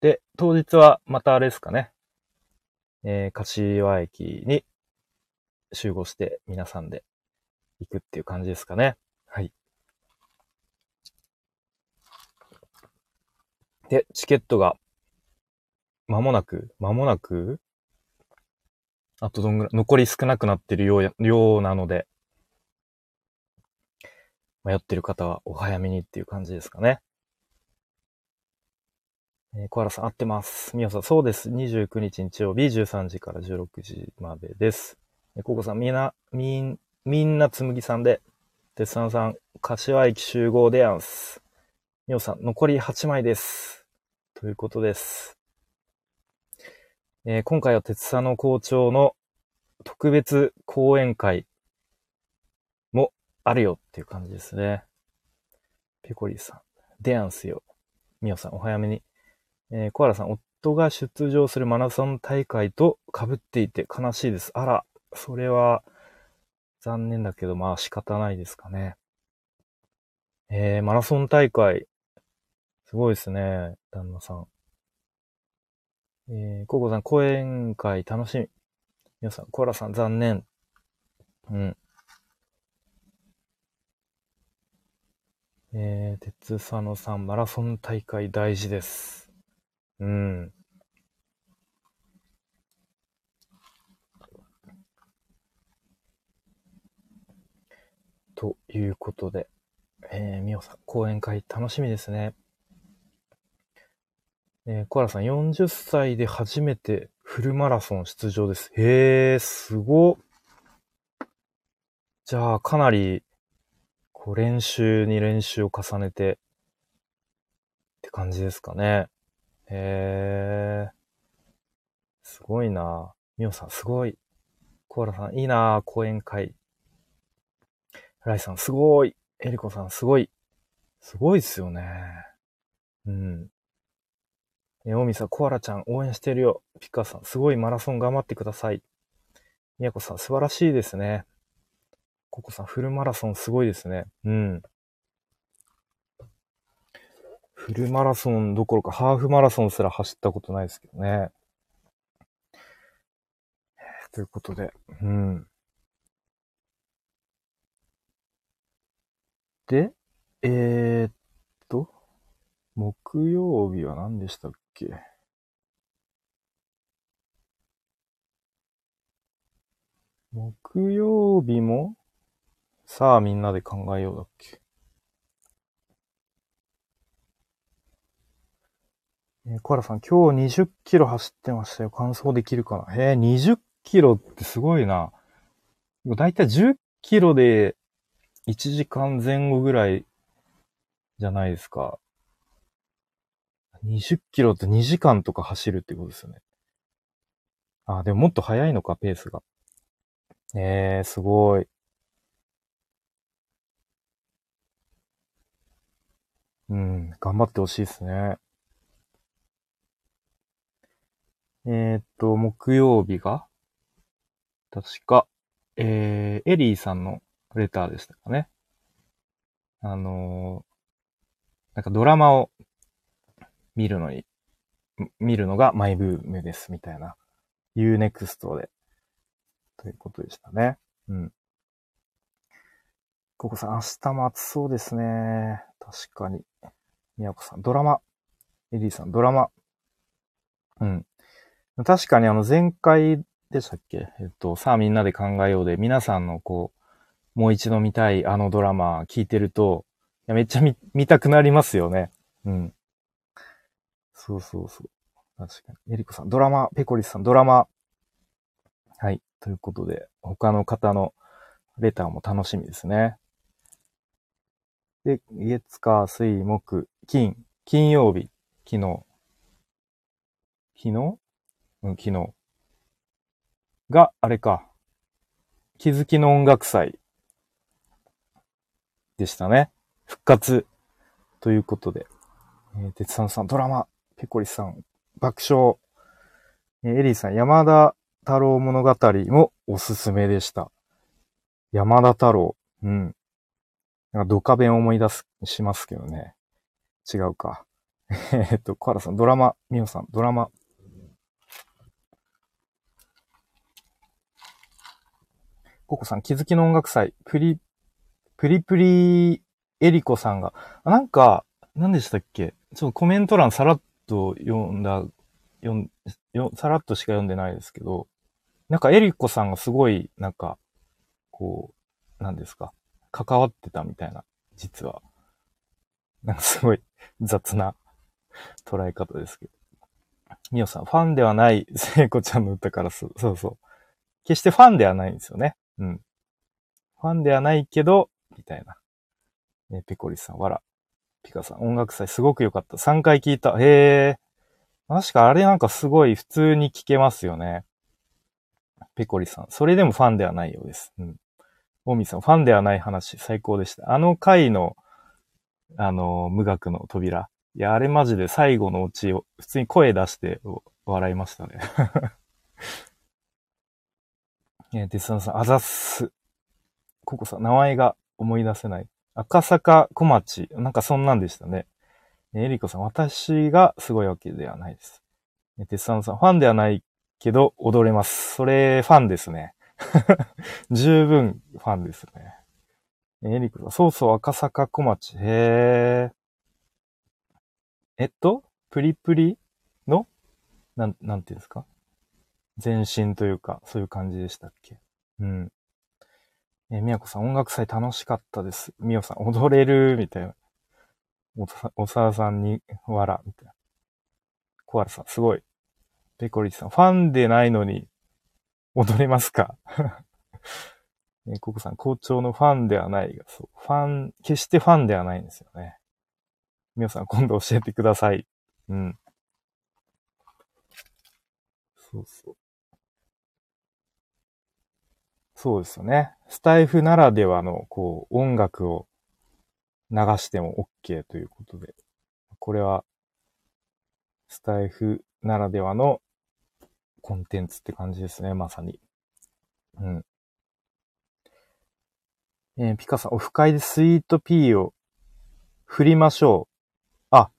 で、当日はまたあれですかね。えー、柏駅に集合して皆さんで行くっていう感じですかね。はい。で、チケットが間もなく、間もなく、あとどんぐらい、残り少なくなってるようようなので、迷ってる方はお早めにっていう感じですかね。えー、小原さん合ってます。みやさん、そうです。29日日曜日13時から16時までです。えー、ココさん、みんな、みん、みんなつむぎさんで、鉄さんさん、柏駅集合でやんす。みおさん、残り8枚です。ということです。えー、今回は鉄佐の校長の特別講演会もあるよっていう感じですね。ペコリさん、でやんすよ。みおさん、お早めに。えー、コアラさん、夫が出場するマラソン大会と被っていて悲しいです。あら、それは残念だけど、まあ仕方ないですかね。えー、マラソン大会、すごいですね、旦那さん。えー、ココさん、講演会楽しみ。皆さん、コアラさん残念。うん。えー、鉄佐野さん、マラソン大会大事です。うん。ということで、えー、みおさん、講演会楽しみですね。えー、コアラさん、40歳で初めてフルマラソン出場です。へえ、すごじゃあ、かなり、こう、練習に練習を重ねて、って感じですかね。へえ。すごいなみおさん、すごい。コアラさん、いいな講演会。ライさん、すごい。エリコさん、すごい。すごいっすよね。うん。え、オミさん、コアラちゃん、応援してるよ。ピッカーさん、すごいマラソン頑張ってください。みやこさん、素晴らしいですね。ココさん、フルマラソンすごいですね。うん。フルマラソンどころかハーフマラソンすら走ったことないですけどね。ということで、うん。で、えー、っと、木曜日は何でしたっけ？木曜日も？さあみんなで考えようだっけ？えー、コアラさん、今日20キロ走ってましたよ。完走できるかな？えー、20キロってすごいな。だいたい10キロで1時間前後ぐらいじゃないですか。20キロって2時間とか走るってことですよね。あ、でももっと速いのか、ペースが。えー、すごい。うん、頑張ってほしいですね。えー、っと、木曜日が、確か、えー、エリーさんのレターでしたかね。あのー、なんかドラマを見るのに、見るのがマイブームですみたいな、Unext で、ということでしたね。うん。ココさん、明日も暑そうですね。確かに。みやこさん、ドラマ。エリーさん、ドラマ。うん。確かにあの前回でしたっけ？えっと、さあみんなで考えようで、皆さんのこう、もう一度見たいあのドラマ聞いてると、いやめっちゃ見、見たくなりますよね。うん。そうそうそう。確かに。エリコさん、ドラマ、ペコリスさん、ドラマ。はい。ということで、他の方のレターも楽しみですね。で、月、火、水、木、金、金曜日、昨日。昨日？うん、昨日。が、あれか。気づきの音楽祭でしたね。復活ということで。えー、鉄さんさん、ドラマ、ペコリさん、爆笑。えー、エリーさん、山田太郎物語もおすすめでした。山田太郎。うん。なんかドカベン思い出す、しますけどね。違うか。えっと、小原さん、ドラマ、ミオさん、ドラマ、ココさん、気づきの音楽祭、プリ、プリプリエリコさんが、なんか、何でしたっけ？ちょっとコメント欄さらっと読んだ、読ん、よさらっとしか読んでないですけど、なんかエリコさんがすごい、なんか、こう、何ですか、関わってたみたいな、実は。なんかすごい雑な捉え方ですけど。みおさん、ファンではない聖子ちゃんの歌からそそうそう。決してファンではないんですよね。うん。ファンではないけど、みたいな。えペコリさん、わら。ピカさん、音楽祭すごく良かった。3回聞いた。へえ。確かあれなんかすごい普通に聞けますよね。ペコリさん。それでもファンではないようです。うん。オミさん、ファンではない話、最高でした。あの回の、あの、無学の扉。いや、あれマジで最後のオチを、普通に声出して笑いましたね。えー、デスナさん、あざっす。ココさ、名前が思い出せない。赤坂小町。なんかそんなんでしたね。えリコさん、私がすごいわけではないです。えテスサンさん、ファンではないけど踊れます。それ、ファンですね。十分ファンですね。えリコさん、そうそう、赤坂小町。へえ。えっと、プリプリの？なん、なんていうんですか？前身というか、そういう感じでしたっけ？うん。えみやこさん、音楽祭楽しかったです。みよさん、踊れる？みたいな。おさ、おささんに、わら、みたいな。コアラさん、すごい。ペコリさん、ファンでないのに、踊れますか？えココさん、校長のファンではないが、そう。ファン、決してファンではないんですよね。みよさん、今度教えてください。うん。そうそう。そうですよね。スタイフならではの、こう、音楽を流しても OK ということで。これは、スタイフならではのコンテンツって感じですね、まさに。うん。えー、ピカさん、オフ会でスイートピーを振りましょう。あ、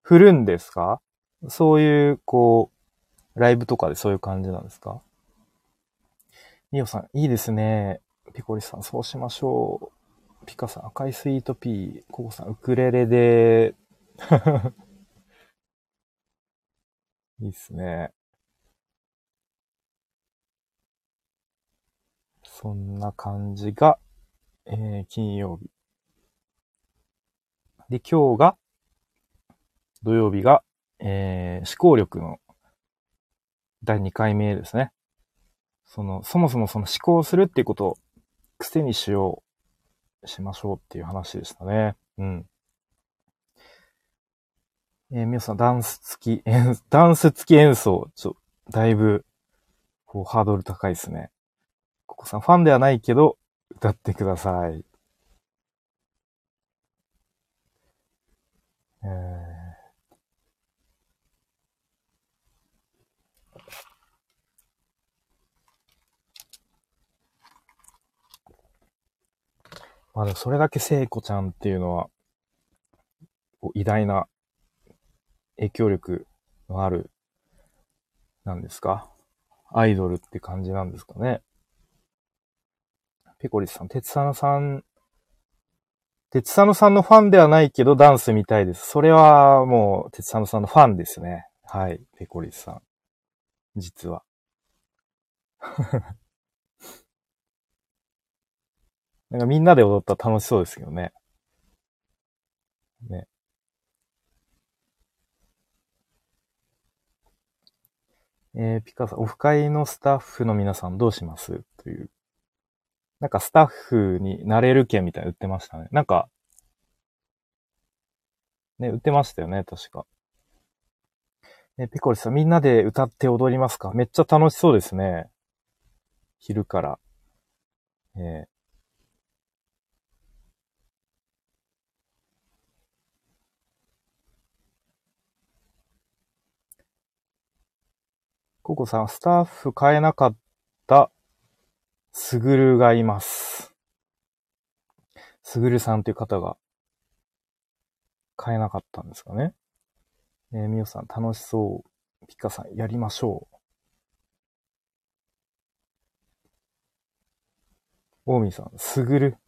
振るんですか？そういう、こう、ライブとかでそういう感じなんですか？ミオさん、いいですね。ピコリさん、そうしましょう。ピカさん、赤いスイートピー。ココさん、ウクレレで、いいっすね。そんな感じが、えー、金曜日。で、今日が、土曜日が、えー、思考力の第2回目ですね。その、そもそもその思考するっていうことを癖にしよう、しましょうっていう話でしたね。うん。えー、皆さん、ダンス付き、ダンス付き演奏、ちょ、だいぶ、こう、ハードル高いですね。ここさん、ファンではないけど、歌ってください。えーまあでもそれだけ聖子ちゃんっていうのは、偉大な影響力のある、なんですか？アイドルって感じなんですかね。ペコリスさん、鉄佐野さん、鉄佐野さんのファンではないけどダンスみたいです。それはもう、鉄佐野さんのファンですね。はい、ペコリスさん。実は。なんかみんなで踊ったら楽しそうですけどね。ね。えー、ピカさん、オフ会のスタッフの皆さんどうします？という。なんかスタッフになれる券みたいな売ってましたね。なんか、ね、売ってましたよね、確か。えー、ピコリさん、みんなで歌って踊りますか？めっちゃ楽しそうですね。昼から。えーココさん、スタッフ変えなかったすぐるがいます。すぐるさんという方が変えなかったんですかね。えー、みよさん、楽しそう。ピカさん、やりましょう。大見さん、すぐる。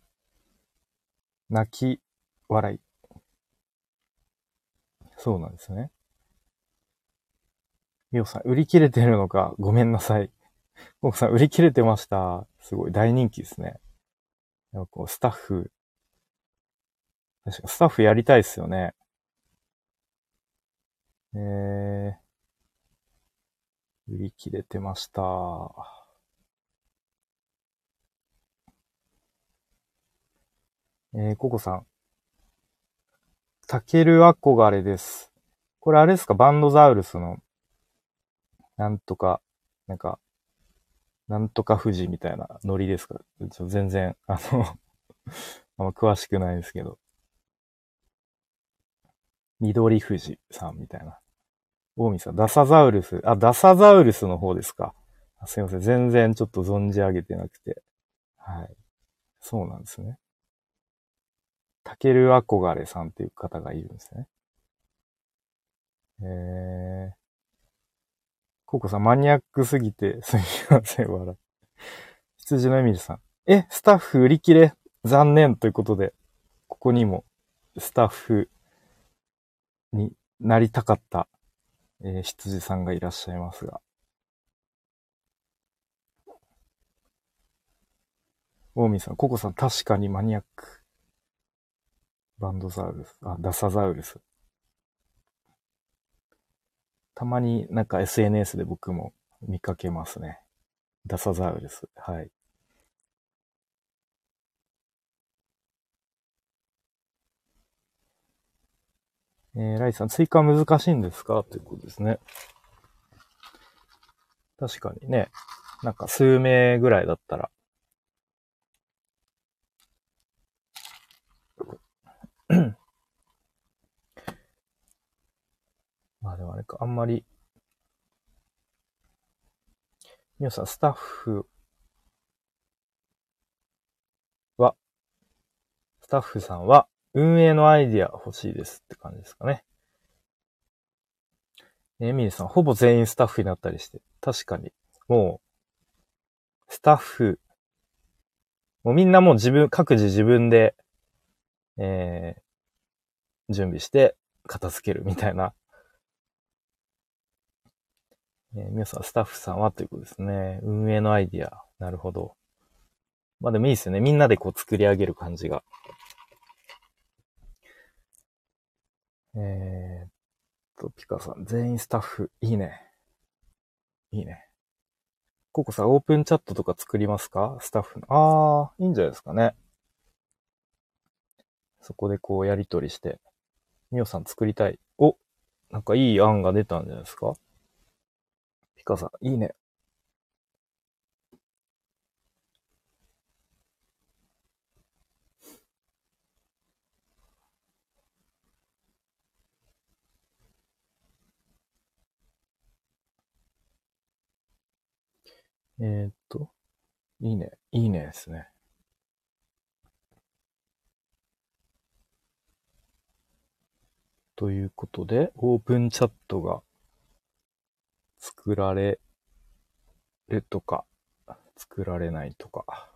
泣き、笑い。そうなんですね。みおさん、売り切れてるのか、ごめんなさい。ココさん、売り切れてました。すごい、大人気ですね。やっぱこう、スタッフ、確かスタッフやりたいっすよね。えー、売り切れてました。えー、ココさん。タケル憧れです。これあれですか？バンドザウルスのなんとか、なんか、なんとか富士みたいなノリですか？ちょ全然、あの あんま詳しくないですけど。緑富士さんみたいな。大見さん、ダサザウルス、あ、ダサザウルスの方ですか。すいません。全然ちょっと存じ上げてなくて。はい。そうなんですね。タケル憧れさんっていう方がいるんですね。えー、ココさん、マニアックすぎて、すみません、笑羊のエミルさん。え、スタッフ売り切れ残念ということで、ここにもスタッフになりたかった、えー、羊さんがいらっしゃいますが。大見さん、ココさん、確かにマニアック。バンドザウルス、あ、ダサザウルス。たまになんか SNS で僕も見かけますね。ダサザウルス。はい。えー、ライさん、追加難しいんですか？ということですね。確かにね、なんか数名ぐらいだったらまあでもあれか、あんまり、皆さん、スタッフは、スタッフさんは、運営のアイディア欲しいですって感じですかね。エミリさん、ほぼ全員スタッフになったりして、確かに、もう、スタッフ、もうみんなもう自分、各自自分で、えー、準備して、片付けるみたいな。えー、皆さん、スタッフさんはということですね。運営のアイディア。なるほど。まあでもいいですよね。みんなでこう作り上げる感じが。えー、っと、ピカさん、全員スタッフ、いいね。いいね。ココさん、オープンチャットとか作りますか？スタッフの。あー、いいんじゃないですかね。そこでこうやりとりして。ミオさん作りたい。おなんかいい案が出たんじゃないですか？ピカさん、いいね。えー、っと、いいね。いいねですね。ということで、オープンチャットが作られるとか、作られないとか。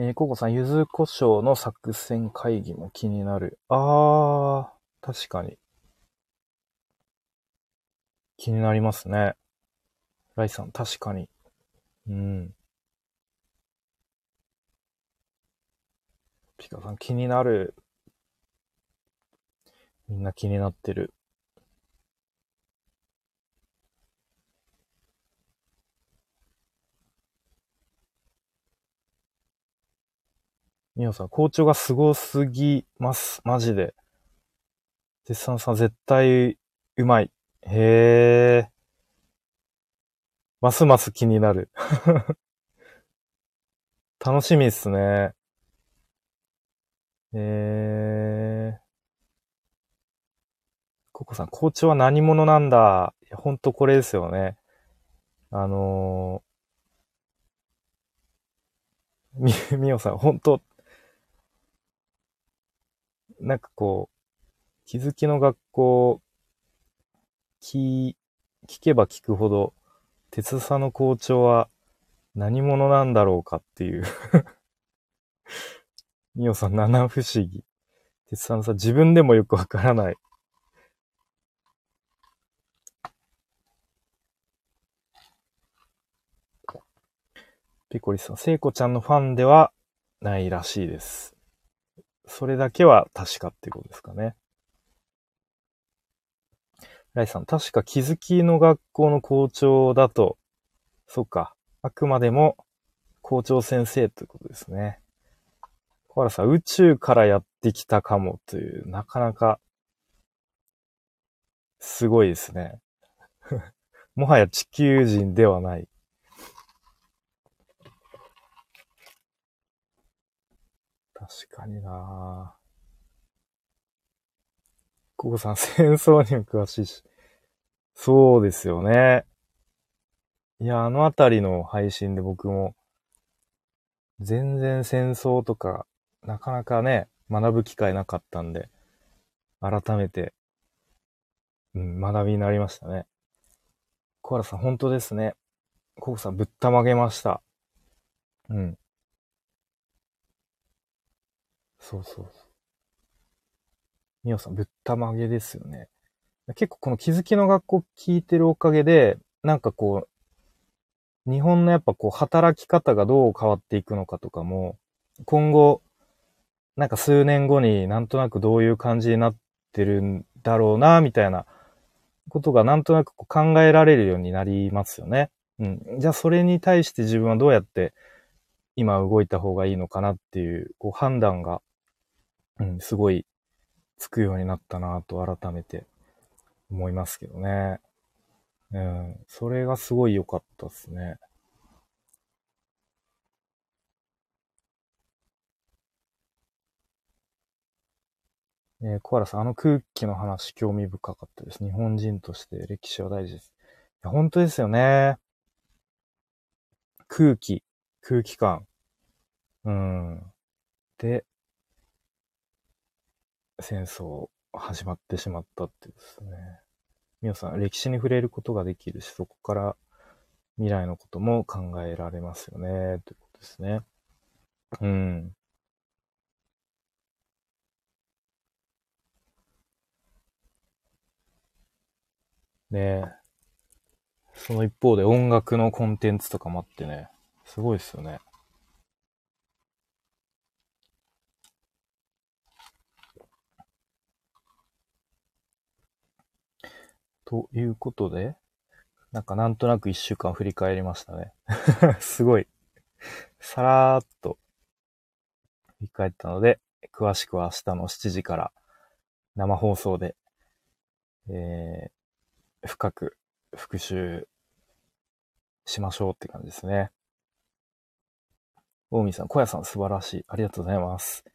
えー、ココさん、柚子胡椒の作戦会議も気になる。あー、確かに。気になりますね。ライさん、確かに。うん。ピカさん、気になる。みんな気になってる。みおさん、校長がすごすぎます。マジで。絶賛さん、絶対、うまい。へえ。ますます気になる。楽しみっすね。えー。ココさん、校長は何者なんだいや、ほんとこれですよね。あのー、み、みおさん、ほんと、なんかこう、気づきの学校、聞、聞けば聞くほど、鉄佐の校長は何者なんだろうかっていう みおさん、七不思議。鉄佐のさ、自分でもよくわからない。ピコリさん、聖子ちゃんのファンではないらしいです。それだけは確かっていうことですかね。ライさん、確か気づきの学校の校長だと、そっか、あくまでも校長先生ということですね。小原さん、宇宙からやってきたかもという、なかなか、すごいですね。もはや地球人ではない。確かになぁココさん、戦争にも詳しいし。そうですよね。いや、あのあたりの配信で僕も、全然戦争とか、なかなかね、学ぶ機会なかったんで、改めて、うん、学びになりましたね。コアラさん、本当ですね。ココさん、ぶったまげました。うん。そうそうそう。みおさん、ぶったまげですよね。結構この気づきの学校聞いてるおかげで、なんかこう、日本のやっぱこう働き方がどう変わっていくのかとかも、今後、なんか数年後になんとなくどういう感じになってるんだろうな、みたいなことがなんとなくこう考えられるようになりますよね。うん。じゃあそれに対して自分はどうやって今動いた方がいいのかなっていう、こう判断がうん、すごいつくようになったなと改めて思いますけどね。うん、それがすごい良かったですね。えー、コアラさん、あの空気の話興味深かったです。日本人として歴史は大事です。いや、本当ですよね。空気、空気感。うん。て、戦争始まってしまったってですね。皆さん、歴史に触れることができるし、そこから未来のことも考えられますよね、ということですね。うん。ねその一方で音楽のコンテンツとかもあってね、すごいですよね。ということで、なんかなんとなく一週間振り返りましたね。すごい。さらーっと振り返ったので、詳しくは明日の7時から生放送で、えー、深く復習しましょうって感じですね。大見さん、小屋さん素晴らしい。ありがとうございます。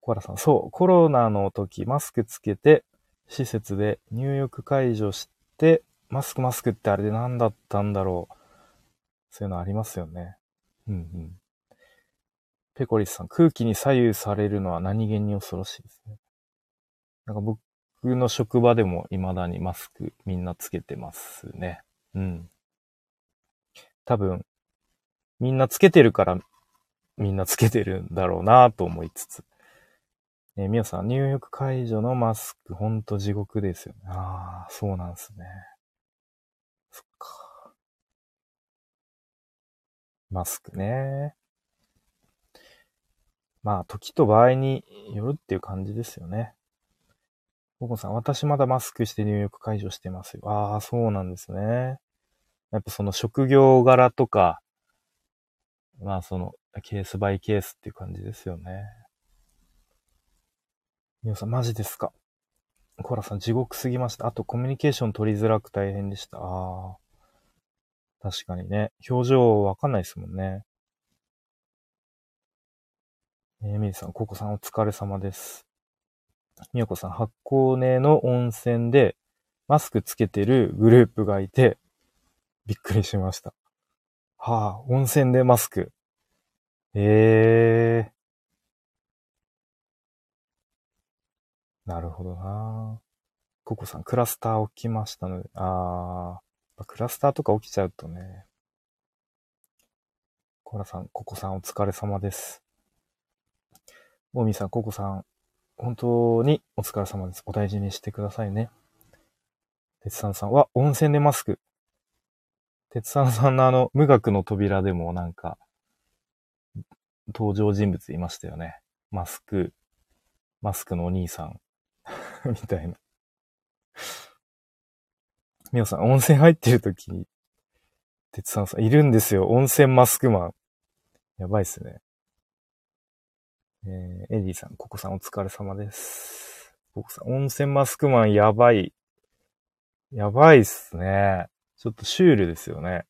小原さん、そう、コロナの時マスクつけて、施設で入浴解除して、マスクマスクってあれで何だったんだろう。そういうのありますよね。うんうん。ペコリスさん、空気に左右されるのは何気に恐ろしいですね。なんか僕の職場でも未だにマスクみんなつけてますね。うん。多分、みんなつけてるからみんなつけてるんだろうなと思いつつ。えー、みさん、入浴解除のマスク、ほんと地獄ですよね。ああ、そうなんですね。そっか。マスクね。まあ、時と場合によるっていう感じですよね。ココさん、私まだマスクして入浴解除してますよ。ああ、そうなんですね。やっぱその職業柄とか、まあその、ケースバイケースっていう感じですよね。皆さん、マジですかコーラさん、地獄すぎました。あと、コミュニケーション取りづらく大変でした。ああ。確かにね。表情わかんないですもんね。えー、みりさん、ココさんお疲れ様です。みやこさん、発酵根の温泉でマスクつけてるグループがいて、びっくりしました。はあ、温泉でマスク。ええー。なるほどな。ココさん、クラスター起きましたので、ああ、クラスターとか起きちゃうとね。コラさん、ココさんお疲れ様です。モミさん、ココさん、本当にお疲れ様です。お大事にしてくださいね。鉄さんさんは、温泉でマスク。鉄さんさんのあの、無学の扉でもなんか、登場人物いましたよね。マスク、マスクのお兄さん みたいな。みおさん、温泉入ってる時に、鉄さんさん、いるんですよ。温泉マスクマン。やばいっすね。えー、エディさん、ココさんお疲れ様です。ココさん、温泉マスクマンやばい。やばいっすね。ちょっとシュールですよね。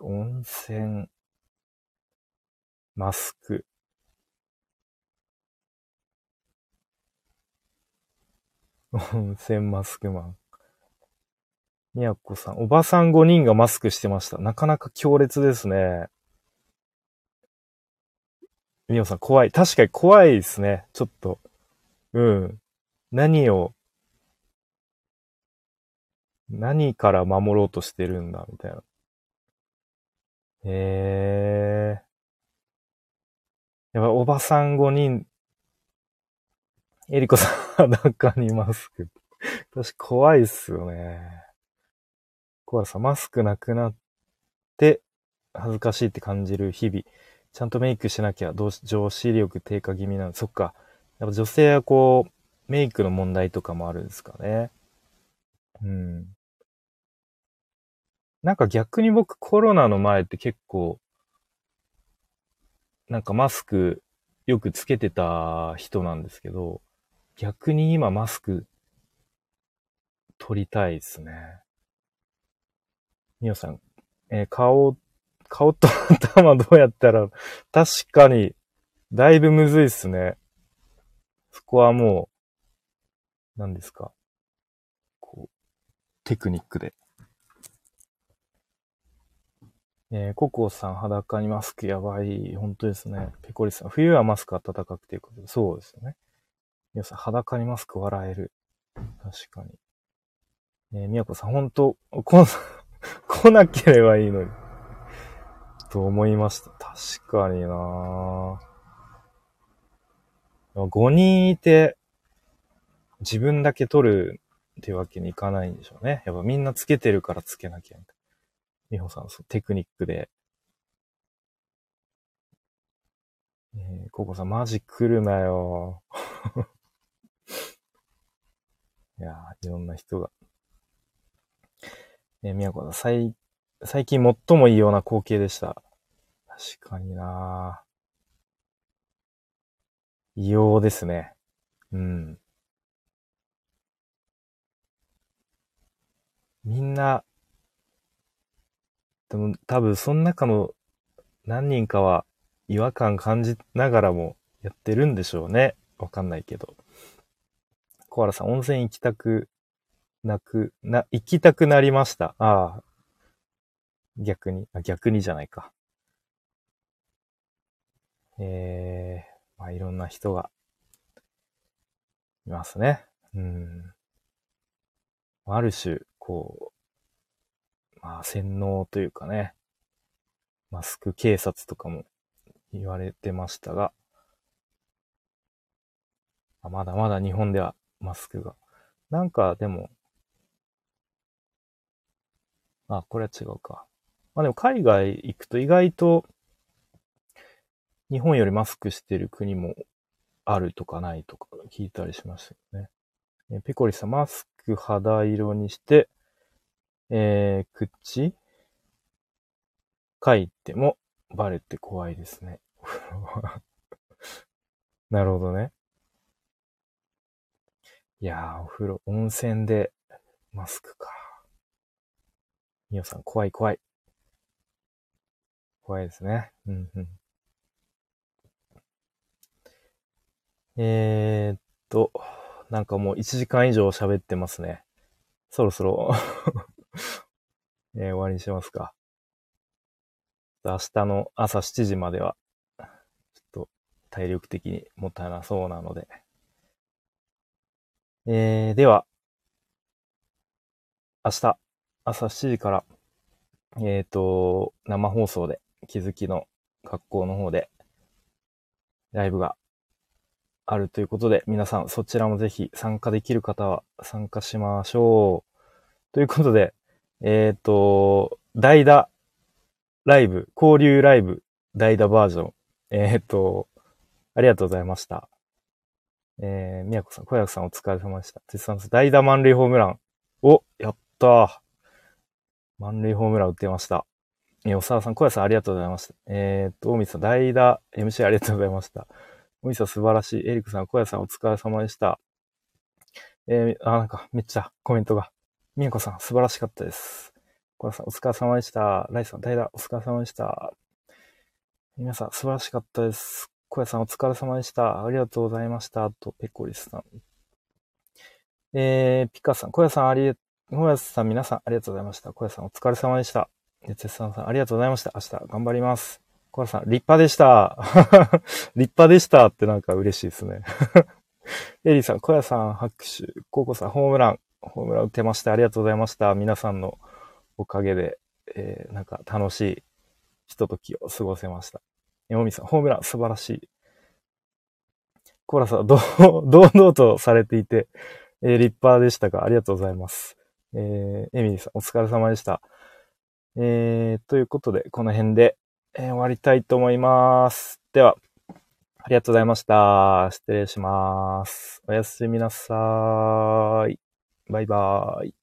温泉、マスク。温泉マスクマン。みやこさん、おばさん5人がマスクしてました。なかなか強烈ですね。みおさん、怖い。確かに怖いですね。ちょっと。うん。何を何から守ろうとしてるんだ、みたいな。へえ。やっぱおばさん5人、エリコさん中にマスク。私怖いっすよね。コアラさ、マスクなくなって、恥ずかしいって感じる日々。ちゃんとメイクしなきゃ、上司力低下気味なの。そっか。やっぱ女性はこう、メイクの問題とかもあるんですかね。うん。なんか逆に僕コロナの前って結構、なんかマスクよくつけてた人なんですけど、逆に今マスク取りたいですね。みおさん、えー、顔、顔と頭どうやったら、確かに、だいぶむずいっすね。そこはもう、何ですか？こう、テクニックでえー、ココさん裸にマスクやばい。本当ですね。ペコリさん、冬はマスク暖かくていうことで、そうですよね。皆さん、裸にマスク笑える。確かに。えー、みやこさん、本当こ、来なければいいのに。と思いました。確かにな5人いて、自分だけ取るってわけにいかないんでしょうね。やっぱみんなつけてるからつけなきゃみたいな。みほさん、そう、テクニックで。えー、ココさん、マジ来るなよ。いや、いろんな人が。えー、みやこさん、最、最近最も異様な光景でした。確かにな異様ですね。うん。みんな、でも多分その中の何人かは違和感感じながらもやってるんでしょうね。わかんないけど。コアラさん、温泉行きたくなく、な、行きたくなりました。ああ。逆に、あ、逆にじゃないか。ええー、まあいろんな人がいますね。うん。ある種、こう、まあ洗脳というかね、マスク警察とかも言われてましたが、まだまだ日本ではマスクが。なんかでも、あ、これは違うか。まあでも海外行くと意外と日本よりマスクしてる国もあるとかないとか聞いたりしましたよね。えペコリさん、マスク肌色にして、えー、口書いてもバレて怖いですね。なるほどね。いやー、お風呂、温泉でマスクか。みおさん、怖い怖い。怖いですね。うんうん。えー、っと、なんかもう1時間以上喋ってますね。そろそろ えー、終わりにしますか。明日の朝7時までは、ちょっと体力的にもたなそうなので。えー、では、明日、朝7時から、えっ、ー、と、生放送で、気づきの学校の方で、ライブがあるということで、皆さんそちらもぜひ参加できる方は参加しましょう。ということで、えっ、ー、と、代打ライブ、交流ライブ、代打バージョン。えっ、ー、と、ありがとうございました。えー、みやこさん、小役さんお疲れ様でした。絶賛代打満塁ホームラン。お、やったー。満塁ホームラン打ってました。えー、おさわさん、小役さんありがとうございました。えっ、と、大水さん、代打 MC ありがとうございました。おみさん素晴らしい。エリックさん、小屋さんお疲れ様でした。えー、あ、なんかめっちゃコメントが。みやこさん素晴らしかったです。小屋さんお疲れ様でした。ライスさん、代打お疲れ様でした。皆さん素晴らしかったです。小屋さんお疲れ様でした。ありがとうございました。と、ペコリスさん。えー、ピカさん、小屋さんあり、小屋さん皆さんありがとうございました。小屋さんお疲れ様でした。鉄さんさんありがとうございました。明日頑張ります。コアさん、立派でした。立派でしたってなんか嬉しいですね。エリーさん、小屋さん、拍手。コウコさん、ホームラン。ホームラン打てました。ありがとうございました。皆さんのおかげで、えー、なんか楽しいひとときを過ごせました。エモミさん、ホームラン素晴らしい。コーラさん、どう、堂々とされていて、えー、立派でしたが、ありがとうございます。えー、エミリーさん、お疲れ様でした。えー、ということで、この辺で、えー、終わりたいと思います。では、ありがとうございました。失礼します。おやすみなさーい。バイバーイ。